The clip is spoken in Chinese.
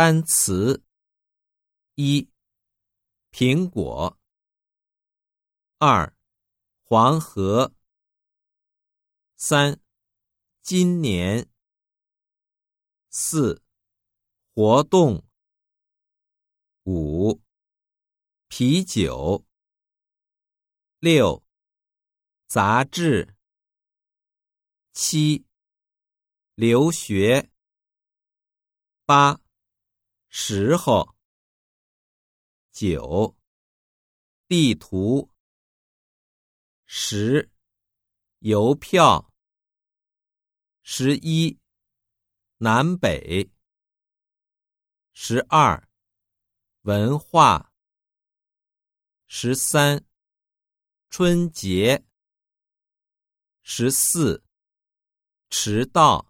单词：一、苹果；二、黄河；三、今年；四、活动；五、啤酒；六、杂志；七、留学；八。时候，九，地图，十，邮票，十一，南北，十二，文化，十三，春节，十四，迟到。